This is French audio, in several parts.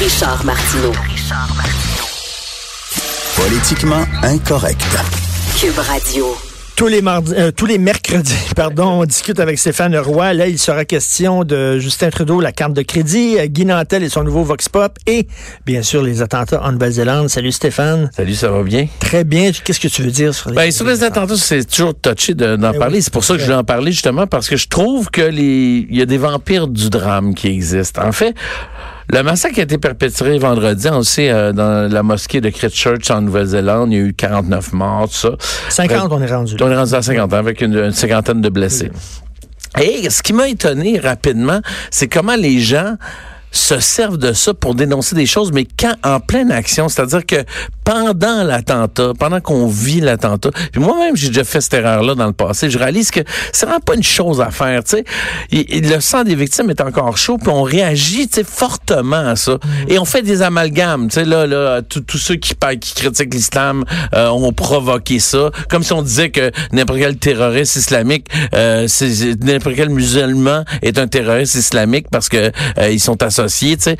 Richard Martineau. Politiquement incorrect. Cube Radio. Tous les mardis, euh, tous les mercredis, pardon, on discute avec Stéphane Roy. Là, il sera question de Justin Trudeau, la carte de crédit, euh, Guy Nantel et son nouveau Vox Pop, et bien sûr les attentats en Nouvelle-Zélande. Salut Stéphane. Salut, ça va bien? Très bien. Qu'est-ce que tu veux dire sur les, Ben, sur les attentats, c'est toujours touché de- d'en Eh parler. oui, c'est pour ça que je voulais en parler justement parce que je trouve que les, il y a des vampires du drame qui existent. En fait, le massacre a été perpétré vendredi, on le sait, euh, dans la mosquée de Christchurch en Nouvelle-Zélande. Il y a eu 49 morts, tout ça. 50, on est rendu. On est rendu à 50 ans avec une, une cinquantaine de blessés. Et ce qui m'a étonné rapidement, c'est comment les gens se servent de ça pour dénoncer des choses, mais quand en pleine action, c'est-à-dire que pendant l'attentat, pendant qu'on vit l'attentat, puis moi-même j'ai déjà fait cette erreur-là dans le passé, je réalise que c'est vraiment pas une chose à faire, tu sais. Et- et Le sang des victimes est encore chaud, puis on réagit, tu sais, fortement à ça, et on fait des amalgames, tu sais. Là, là, tous ceux qui, qui critiquent l'islam euh, ont provoqué ça, comme si on disait que n'importe quel terroriste islamique, euh, n'importe quel musulman est un terroriste islamique parce que euh, ils sont associés, tu sais.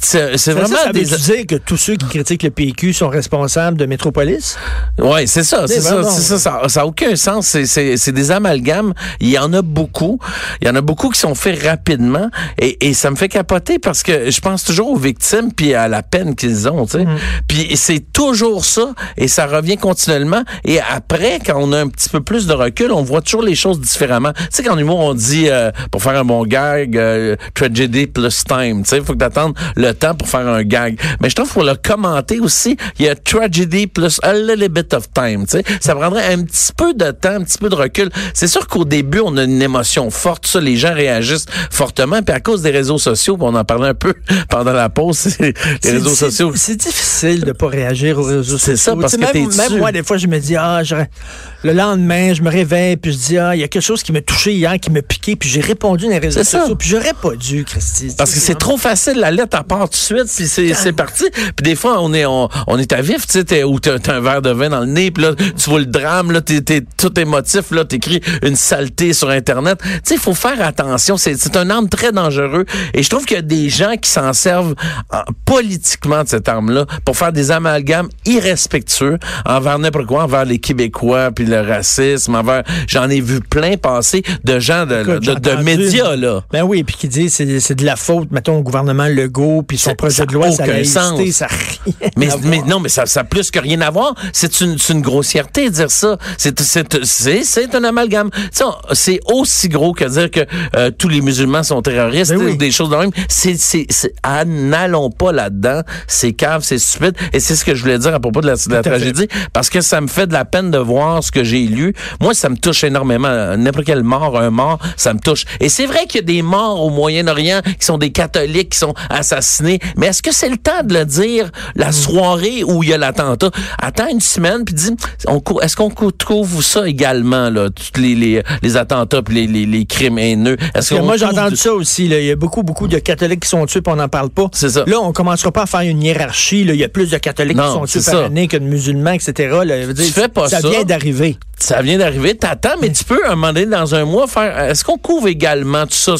C'est vraiment ça, ça des veut dire que tous ceux qui critiquent le PQ sont responsables de Métropolis? Ouais, c'est ça, c'est ça, ça, ça, ça a aucun sens. C'est, c'est, c'est des amalgames. Il y en a beaucoup. Il y en a beaucoup qui sont faits rapidement, et, et ça me fait capoter parce que je pense toujours aux victimes puis à la peine qu'ils ont, tu sais. Puis c'est toujours ça, et ça revient continuellement. Et après, quand on a un petit peu plus de recul, on voit toujours les choses différemment. Tu sais, qu'en humour, on dit euh, pour faire un bon gag, euh, tragedy plus time. Tu sais, faut que t'attendes le temps pour faire un gag. Mais je trouve pour le commenter aussi, il y a tragedy plus a little bit of time. Tu sais, ça prendrait un petit peu de temps, un petit peu de recul. C'est sûr qu'au début, on a une émotion forte. Ça, les gens réagissent fortement. Puis à cause des réseaux sociaux, on en parlait un peu pendant la pause, c'est les réseaux sociaux. C'est difficile de pas réagir aux réseaux sociaux. C'est ça, parce que même, moi, des fois, je me dis, ah, le lendemain, je me réveille, puis je dis, ah, il y a quelque chose qui m'a touché hier, qui m'a piqué, puis j'ai répondu dans les réseaux sociaux, puis j'aurais pas dû, Christy. Parce que c'est trop facile, la lettre à part tout de suite, puis c'est, parti. Puis des fois, on est, on, on est à vif, tu sais, ou t'as, un verre de vin dans le nez, puis là, tu vois le drame, là, t'es, tout émotif, là, t'écris une saleté sur Internet. Tu sais, il faut faire attention, c'est, un arme très dangereux. Et je trouve qu'il y a des gens qui s'en servent en- politiquement de cette arme-là pour faire des amalgames irrespectueux envers n'importe quoi, envers les Québécois, puis le racisme, envers... J'en ai vu plein passer de gens de, Écoute, de, de entendu- médias, là. Ben oui, puis qui dit c'est c'est de la faute, mettons, au gouvernement Legault, puis son projet de loi, a ça aucun a sens. ça a rien Mais, à mais voir. non, mais ça, ça a plus que rien à voir. C'est une, une grossièreté de dire ça. C'est, un amalgame. C'est aussi gros que dire que euh, tous les musulmans sont terroristes Ben oui. ou des choses de même. Ah, n'allons pas là-dedans. C'est cave, c'est stupide. Et c'est ce que je voulais dire à propos de la, de la Tout à fait. tragédie. Parce que ça me fait de la peine de voir ce que j'ai lu. Moi, ça me touche énormément. N'importe quelle mort, un mort, ça me touche. Et c'est vrai qu'il y a des morts au Moyen-Orient qui sont des catholiques qui sont assassinés. Mais est-ce que c'est le temps de le dire la soirée où il y a l'attentat? Attends une semaine puis dis, est-ce qu'on trouve ça également, là, tous les, les, les attentats puis les, les, les crimes haineux? Parce que moi, j'ai entendu de- ça aussi. là. Il y a beaucoup, beaucoup de catholiques qui sont tués, puis on n'en parle pas. C'est ça. Là, on commencera pas à faire une hiérarchie. là. Il y a plus de catholiques Non, qui sont tués par année que de musulmans, etc. là. Je veux dire, Tu fais pas ça. vient d'arriver. Ça vient d'arriver, t'attends, mais tu peux, un moment donné, dans un mois, faire, est-ce qu'on couvre également tout ça?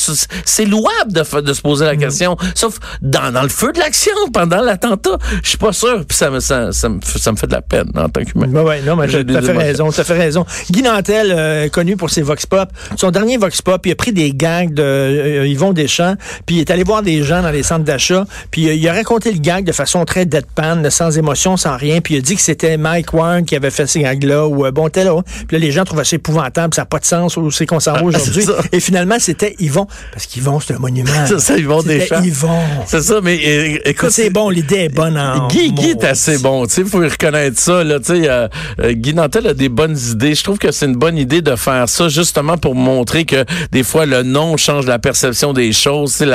C'est- louable de, se poser la Mm. question. Sauf dans, dans le feu de l'action, pendant l'attentat. Je suis pas sûr. Puis ça me, ça, ça me, fait- ça me fait de la peine en tant qu'humain. Ben ouais, non, mais J'ai t'as fait raison, t'as fait raison. Guy Nantel, euh, connu pour ses Vox Pop, son dernier Vox Pop, il a pris des gags de euh, Yvon Deschamps, puis il est allé voir des gens dans les centres d'achat, puis euh, il a raconté le gag de façon très deadpan, sans émotion, sans rien, puis il a dit que c'était Mike Warren qui avait fait ces gags-là, ou euh, bon, tel, là. Puis là, les gens trouvaient ça épouvantable, ça n'a pas de sens, où c'est qu'on s'en va aujourd'hui. c'est ça. Et finalement, c'était Yvon, parce qu'Yvon, c'est un monument. C'est ça, Yvon Deschamps. Yvon. C'est ça, mais é- écoute, c'est bon, l'idée est bonne en... Guy, Guy est assez bon, tu sais, faut reconnaître ça, là, tu sais, euh, euh, Guy Nantel a des bonnes idées. Je trouve que c'est une bonne idée de faire ça, justement pour montrer que des fois le nom change la perception des choses, c'est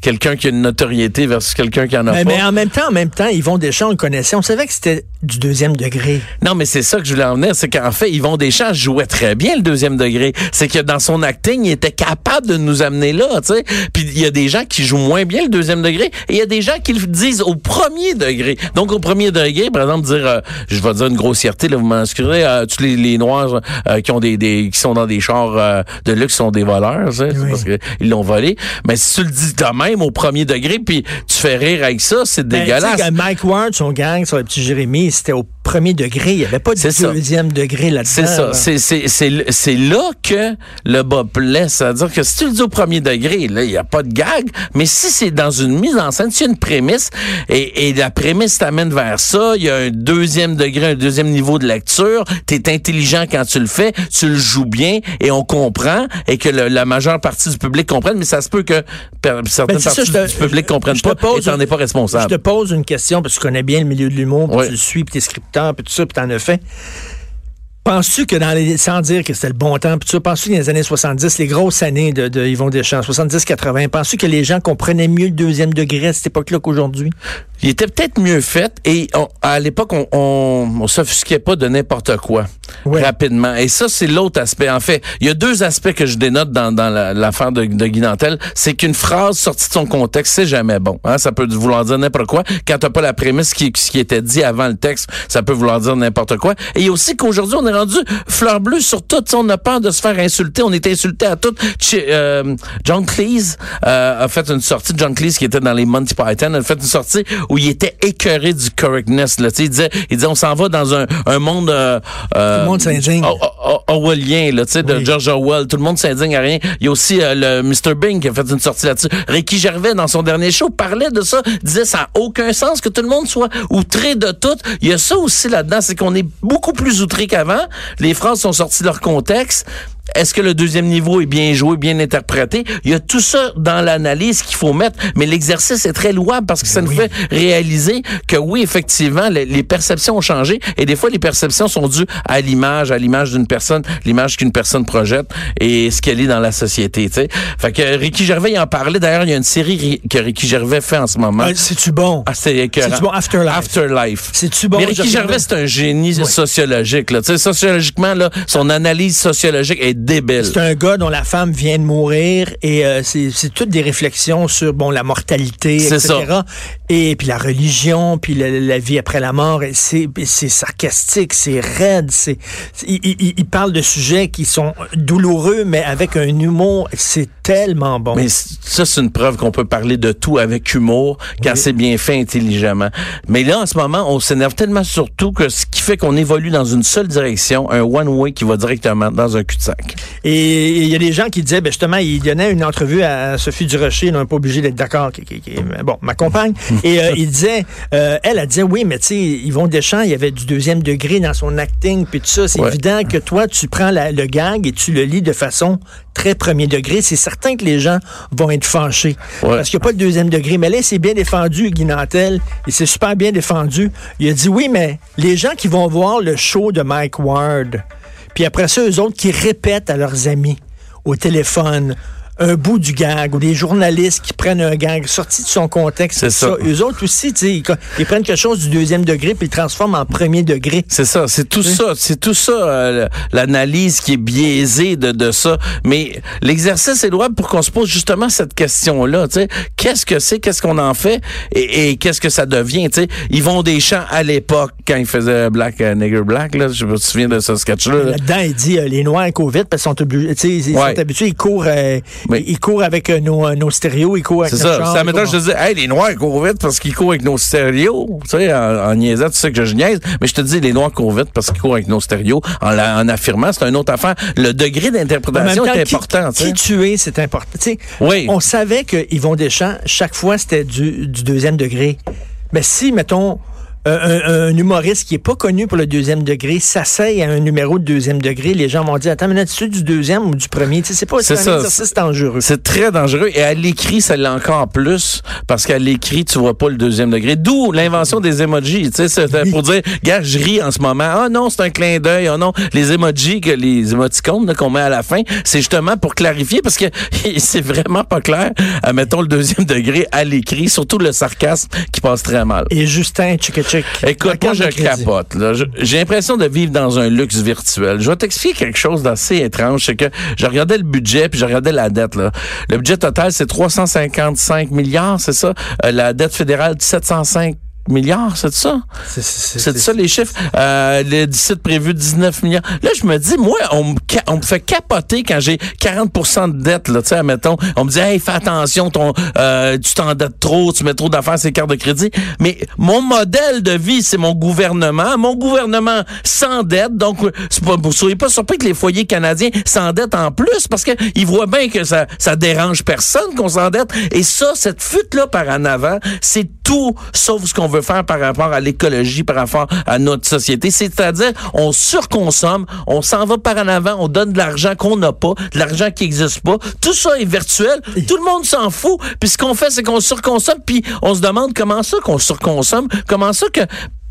quelqu'un qui a une notoriété versus quelqu'un qui en a Mais, pas. mais en même temps, en même temps, Yvon Deschamps, on le connaissait, on savait que c'était du deuxième degré. Non, mais c'est ça que je voulais en venir, c'est qu'en fait, Yvon Deschamps jouait très bien le deuxième degré. C'est que dans son acting, il était capable de nous amener là, tu sais. Puis il y a des gens qui jouent moins bien le deuxième degré et il y a des gens qui le disent au premier degré. Donc au premier degré, par exemple, dire, euh, je vais dire une grossièreté, là, vous m'excuserez, euh, tous les, les noirs euh, qui ont des, des, qui sont dans des chars euh, de luxe sont des voleurs, tu sais, Oui. parce qu'ils l'ont volé. Mais si tu le dis quand même au premier degré, puis tu fais rire avec ça, c'est Ben, dégueulasse. Mike Ward, son gang, son petit Jérémy, c'était au premier degré. Il n'y avait pas de C'est ça. deuxième degré là-dedans. C'est ça. là. C'est, c'est, c'est, c'est là que le bas blesse. C'est-à-dire que si tu le dis au premier degré, là, il n'y a pas de gag. Mais si c'est dans une mise en scène, a une prémisse et, et la prémisse t'amène vers ça, il y a un deuxième degré, un deuxième niveau de lecture, tu es intelligent quand tu le fais, tu le joues bien et on comprend et que le- la majeure partie du public comprenne, mais ça se peut que certaines Ben, c'est ça, parties je te- du public comprennent je pas pose- et t'en es pas Je responsable. te pose une question parce que tu connais bien le milieu de l'humour, tu le suis, puis t'es scripteur, puis tout ça, puis t'en as fait. Penses-tu que dans les, sans dire que c'était le bon temps, puis tu penses-tu que dans les années 70, les grosses années de, de Yvon Deschamps, 70-80, penses-tu que les gens comprenaient mieux le deuxième degré à cette époque-là qu'aujourd'hui? Il était peut-être mieux fait et on- à l'époque, on, on, on s'offusquait pas de n'importe quoi Ouais. rapidement. Et ça, c'est l'autre aspect. En fait, il y a deux aspects que je dénote dans, dans la- l'affaire de, de Guy Nantel. C'est qu'une phrase sortie de son contexte, c'est jamais bon. Hein? Ça peut vouloir dire n'importe quoi. Quand t'as pas la prémisse qui, qui était dit avant le texte, ça peut vouloir dire n'importe quoi. Et a aussi qu'aujourd'hui, on est rendu fleur bleue sur tout. On a peur de se faire insulter. On est insulté à tout. Ch- euh, John Cleese euh, a fait une sortie. John Cleese qui était dans les Monty Python a fait une sortie où il était écœuré du correctness. Là. Il disait, il disait, on s'en va dans un, un monde... Euh, Tout le monde s'indigne. Orwellien, là, sais, de Oui. George Orwell. Tout le monde s'indigne à rien. Il y a aussi le Mr. Bing qui a fait une sortie là-dessus. Ricky Gervais, dans son dernier show, parlait de ça, disait ça n'a aucun sens que tout le monde soit outré de tout. Il y a ça aussi là-dedans, c'est qu'on est beaucoup plus outré qu'avant. Les phrases sont sorties de leur contexte. Est-ce que le deuxième niveau est bien joué, bien interprété? Il y a tout ça dans l'analyse qu'il faut mettre, mais l'exercice est très louable parce que ça nous fait réaliser que oui, effectivement, les, les perceptions ont changé et des fois, les perceptions sont dues à l'image, à l'image d'une personne, l'image qu'une personne projette et ce qu'elle est dans la société, tu sais. Fait que Ricky Gervais, il en parlait. D'ailleurs, il y a une série ri- que Ricky Gervais fait en ce moment. Ah, C'est-tu bon? Ah, c'est. C'est-tu bon? Afterlife. Afterlife. C'est-tu bon? Mais Ricky Gervais, c'est un génie sociologique. Là. Tu sais, sociologiquement, là, son analyse sociologique est débile. C'est un gars dont la femme vient de mourir et euh, c'est toutes des réflexions sur bon la mortalité, etc. ça. Et puis la religion, puis la, la vie après la mort. et C'est sarcastique, c'est raide. C'est il, il- il parle de sujets qui sont douloureux, mais avec un humour. C'est tellement bon. Mais ça, c'est une preuve qu'on peut parler de tout avec humour quand c'est bien fait intelligemment. Mais là, en ce moment, on s'énerve tellement sur tout que ce qui fait qu'on évolue dans une seule direction, un one-way qui va directement dans un cul-de-sac. Et il y a des gens qui disaient, ben justement, il donnait une entrevue à Sophie Durocher, on n'est pas obligé d'être d'accord, bon, ma compagne, et euh, il disait, euh, elle, elle disait, oui, mais tu sais, Yvon Deschamps, il y avait du deuxième degré dans son acting, puis tout ça, c'est Ouais. évident que toi, tu prends la- le gag et tu le lis de façon très premier degré. C'est certain que les gens vont être fâchés, Ouais. parce qu'il n'y a pas de deuxième degré. Mais là, c'est bien défendu, Guy Nantel, et c'est super bien défendu. Il a dit, oui, mais les gens qui vont voir le show de Mike Ward, puis après ça, eux autres qui répètent à leurs amis au téléphone un bout du gag ou des journalistes qui prennent un gag sorti de son contexte. C'est ça. Eux autres aussi, ils, ils prennent quelque chose du deuxième degré puis ils le transforment en premier degré. C'est ça, c'est tout ça, c'est tout ça, euh, l'analyse qui est biaisée de, de ça. Mais l'exercice est louable pour qu'on se pose justement cette question-là. Tu sais, qu'est-ce que c'est, qu'est-ce qu'on en fait? Et, et qu'est-ce que ça devient. Tu sais, Yvon Deschamps à l'époque quand il faisait Black euh, Nigger Black, là, je me souviens de ce sketch-là. là. Là-dedans, il dit euh, les Noirs courent vite parce qu'ils sont, obligés- tu sais, ils Ouais. sont habitués, ils courent, euh, ils courent avec nos, nos stéréos, ils courent avec C'est ça. Ça courent- je te dis, hey, les Noirs courent vite parce qu'ils courent avec nos stéréos. Tu sais, en, en niaisant, tu sais que je niaise. Mais je te dis, les Noirs courent vite parce qu'ils courent avec nos stéréos. En, la- en affirmant, c'est une autre affaire. Le degré d'interprétation est qui- important. tu sais. Qui tuer, c'est important. Oui. On savait que Yvon Deschamps, chaque fois, c'était du, du deuxième degré. Mais si, mettons, euh, un, un humoriste qui est pas connu pour le deuxième degré s'asseye à un numéro de deuxième degré, les gens vont dire Attends, mais tu du deuxième ou du premier? Tu sais, c'est pas C'est un exercice dangereux. C'est très dangereux. Et à l'écrit, ça l'est encore plus parce qu'à l'écrit, tu vois pas le deuxième degré. D'où l'invention des emojis. Tu sais, c'était pour dire, gars, je ris en ce moment. Ah non, c'est un clin d'œil. Ah non, les emojis, que les émoticônes qu'on met à la fin, c'est justement pour clarifier parce que c'est vraiment pas clair. mettons le deuxième degré à l'écrit, surtout le sarcasme qui passe très mal. Et Justin check. Écoute, moi, je capote. J'ai l'impression de vivre dans un luxe virtuel. Je vais t'expliquer quelque chose d'assez étrange. C'est que je regardais le budget, puis je regardais la dette. Là. Le budget total, c'est 355 milliards, c'est ça? Euh, la dette fédérale, 705 milliards, c'est ça? C'est- ça les chiffres? Euh, le déficit prévu 19 milliards. Là, je me dis, moi, on on me fait capoter quand j'ai 40% de dette. Là, tu sais, admettons, on me dit, hey, fais attention, ton, euh, tu t'endettes trop, tu mets trop d'affaires sur les cartes de crédit. Mais mon modèle de vie, c'est mon gouvernement. Mon gouvernement s'endette. Donc, pas, vous soyez pas surpris que les foyers canadiens s'endettent en plus parce que ils voient bien que ça, ça dérange personne qu'on s'endette. Et ça, cette fuite-là par en avant, c'est tout sauf ce qu'on veut faire par rapport à l'écologie, par rapport à notre société. C'est-à-dire, on surconsomme, on s'en va par en avant, on donne de l'argent qu'on n'a pas, de l'argent qui n'existe pas. Tout ça est virtuel. Tout le monde s'en fout. Puis ce qu'on fait, c'est qu'on surconsomme, puis on se demande comment ça qu'on surconsomme, comment ça que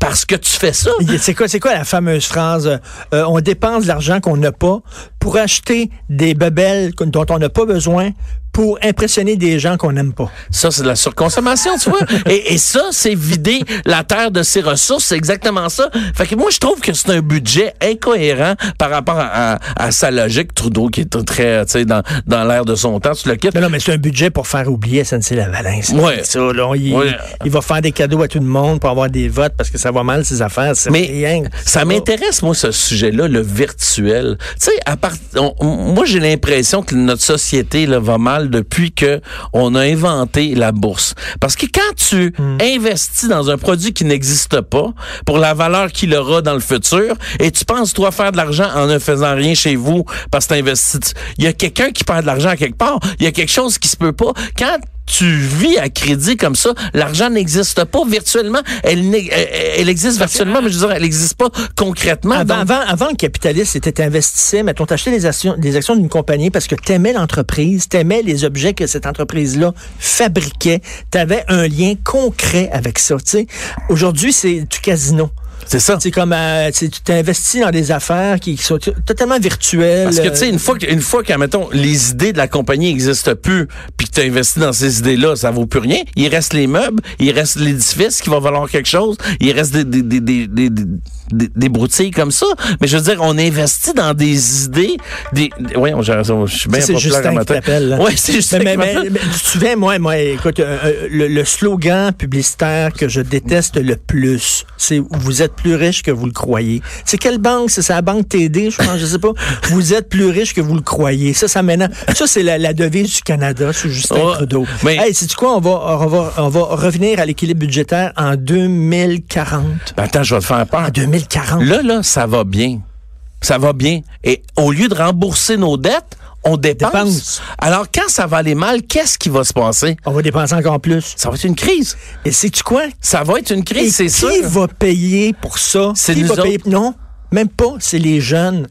parce que tu fais ça. C'est quoi, c'est quoi la fameuse phrase euh, euh, on dépense de l'argent qu'on n'a pas pour acheter des bebelles dont on n'a pas besoin pour impressionner des gens qu'on n'aime pas. Ça, c'est de la surconsommation, tu vois. Et, et ça, c'est vider la terre de ses ressources. C'est exactement ça. Fait que moi, je trouve que c'est un budget incohérent par rapport à, à- à sa logique. Trudeau, qui est très, tu sais, dans, dans l'air de son temps, tu le quittes. Non, non, mais c'est un budget pour faire oublier SNC-Lavalin. Ouais. Ça, là, il, Ouais. il va faire des cadeaux à tout le monde pour avoir des votes parce que ça va mal, ses affaires. Mais rien. ça m'intéresse, moi, ce sujet-là, le virtuel. Tu sais, à part, on- moi, j'ai l'impression que notre société là, va mal depuis que on a inventé la bourse. Parce que quand tu investis dans un produit qui n'existe pas, pour la valeur qu'il aura dans le futur, et tu penses, toi, faire de l'argent en ne faisant rien chez vous parce que tu investis, il y a quelqu'un qui perd de l'argent à quelque part. Il y a quelque chose qui se peut pas. Quand tu vis à crédit comme ça, l'argent n'existe pas virtuellement. Elle, elle, existe virtuellement, mais je veux dire, elle n'existe pas concrètement. Avant, Donc, avant, avant, le capitaliste était investissait, mettons, t'achetais des actions, des actions d'une compagnie parce que t'aimais l'entreprise, t'aimais les objets que cette entreprise-là fabriquait, t'avais un lien concret avec ça, tu sais. Aujourd'hui, c'est du casino. C'est ça. C'est comme, euh, tu t'investis dans des affaires qui sont totalement virtuelles. Parce que, tu sais, euh, une fois que, une fois que, mettons, les idées de la compagnie n'existent plus, puis que tu as investi dans ces idées-là, ça vaut plus rien. Il reste les meubles, il reste l'édifice qui va valoir quelque chose, il reste des, des, des, des, des, des, des broutilles comme ça. Mais je veux dire, on investit dans des idées, des, raison, je suis bien c'est Justin un qui t'appelle. Ouais, c'est Justin. Mais, mais, mais- mais tu te souviens, moi, moi écoute, euh, euh, le, le slogan publicitaire que je déteste le plus, c'est vous êtes plus riche que vous le croyez. C'est quelle banque? C'est la banque TD, je pense, je sais pas. Vous êtes plus riche que vous le croyez. Ça, ça m'énerve. Ça, c'est la, la devise du Canada sous Justin Ouais, Trudeau. mais- Hey, sais-tu quoi? On va, on va, on va revenir à l'équilibre budgétaire en 2040. Ben, attends, je vais te faire peur. En 2040. Là, là, ça va bien. Ça va bien. Et au lieu de rembourser nos dettes, on dépense. Dépense. Alors, quand ça va aller mal, qu'est-ce qui va se passer? On va dépenser encore plus. Ça va être une crise. Et sais-tu quoi? Ça va être une crise, c'est qui va payer pour ça? C'est Qui nous va payer? Non, même pas. C'est les jeunes.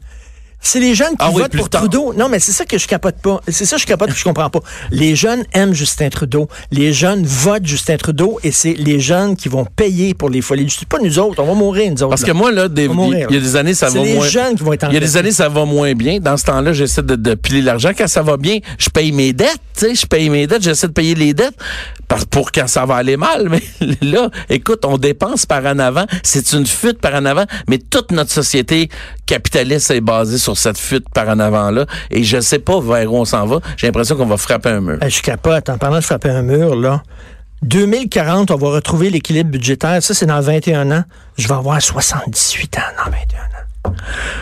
C'est les jeunes qui Ah votent pour tard. Trudeau. Non, mais c'est ça que je capote pas. C'est ça que je capote que je comprends pas. Les jeunes aiment Justin Trudeau. Les jeunes votent Justin Trudeau et c'est les jeunes qui vont payer pour les folies. C'est pas nous autres. On va mourir, nous autres. Parce que moi, là, des- mourir, il y a des années, ça C'est va les moins. jeunes qui vont être Il y a des années, ça va moins bien. Dans ce temps-là, j'essaie de, de piler l'argent. Quand ça va bien, je paye mes dettes. Je paye mes dettes. J'essaie de payer les dettes pour quand ça va aller mal. Mais là, écoute, on dépense par en avant. C'est une fuite par en avant. Mais toute notre société capitaliste est basée sur cette fuite par en avant-là. Et je sais pas vers où on s'en va. J'ai l'impression qu'on va frapper un mur. Je capote. En parlant de frapper un mur, là. 2040, on va retrouver l'équilibre budgétaire. Ça, c'est dans 21 ans. Je vais avoir 78 ans dans 21 ans.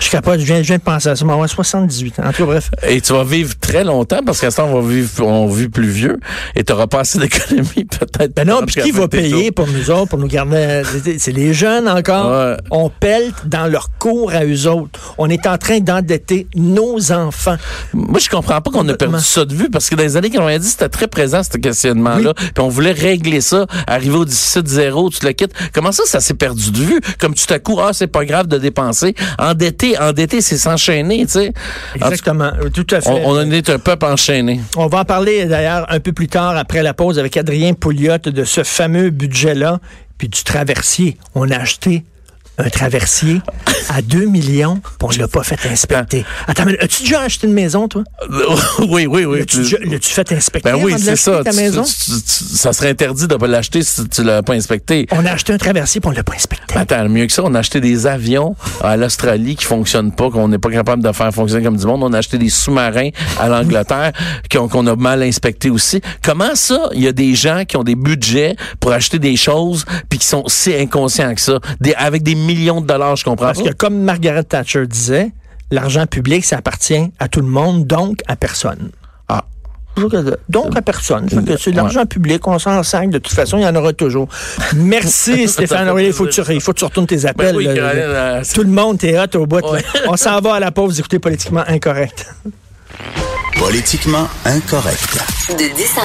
Je capote. Je viens, je viens de penser à ça. Avoir 78 ans. En tout cas, bref. Et tu vas vivre très longtemps parce qu'à ce temps, on va vivre, on vit plus vieux et tu n'auras pas assez d'économie peut-être. Ben non, puis qui va payer pour nous autres, pour nous garder... C'est les jeunes encore. Ouais. On pèle dans leur cours à eux autres. On est en train d'endetter nos enfants. Moi, je comprends pas qu'on a perdu ça de vue parce que dans les années 90, c'était très présent, ce questionnement-là. Puis on voulait régler ça, arriver au 17-0, tu le quittes. Comment ça, ça s'est perdu de vue? Comme tout à coup, ah, c'est pas grave de dépenser. Endetter, endetter, c'est s'enchaîner, tu sais. Exactement. Tout à fait. On, on est un peuple enchaîné. On va en parler d'ailleurs un peu plus tard après la pause avec Adrien Pouliot de ce fameux budget-là, puis du traversier. On a acheté un traversier à 2 millions, puis on l'a pas fait inspecter. Attends, mais as-tu déjà acheté une maison, toi? oui, oui, oui. L'as-tu fait inspecter Ben oui, c'est ça. ta maison? tu- tu- ça serait interdit de pas l'acheter si tu l'as pas inspecté. On a acheté un traversier, puis on l'a pas inspecté. Attends, mieux que ça, on a acheté des avions à l'Australie qui fonctionnent pas, qu'on n'est pas capable de faire fonctionner comme du monde. On a acheté des sous-marins à l'Angleterre qu'on a mal inspectés aussi. Comment ça, il y a des gens qui ont des budgets pour acheter des choses puis qui sont si inconscients que ça, des, avec des millions de dollars, je comprends Parce pas. Que comme Margaret Thatcher disait, l'argent public, ça appartient à tout le monde, donc à personne. Ah. Donc à personne. Fait que C'est de l'argent public, on s'en sac. De toute façon, il y en aura toujours. Merci Stéphane. Il faut, que plaisir. tu, il faut que tu retournes tes appels. Ben oui, là, Caroline, là. euh, Tout le monde, t'es hot au bout. Ouais. On s'en va à la pause, vous écoutez politiquement incorrect. Politiquement incorrect. De 10 à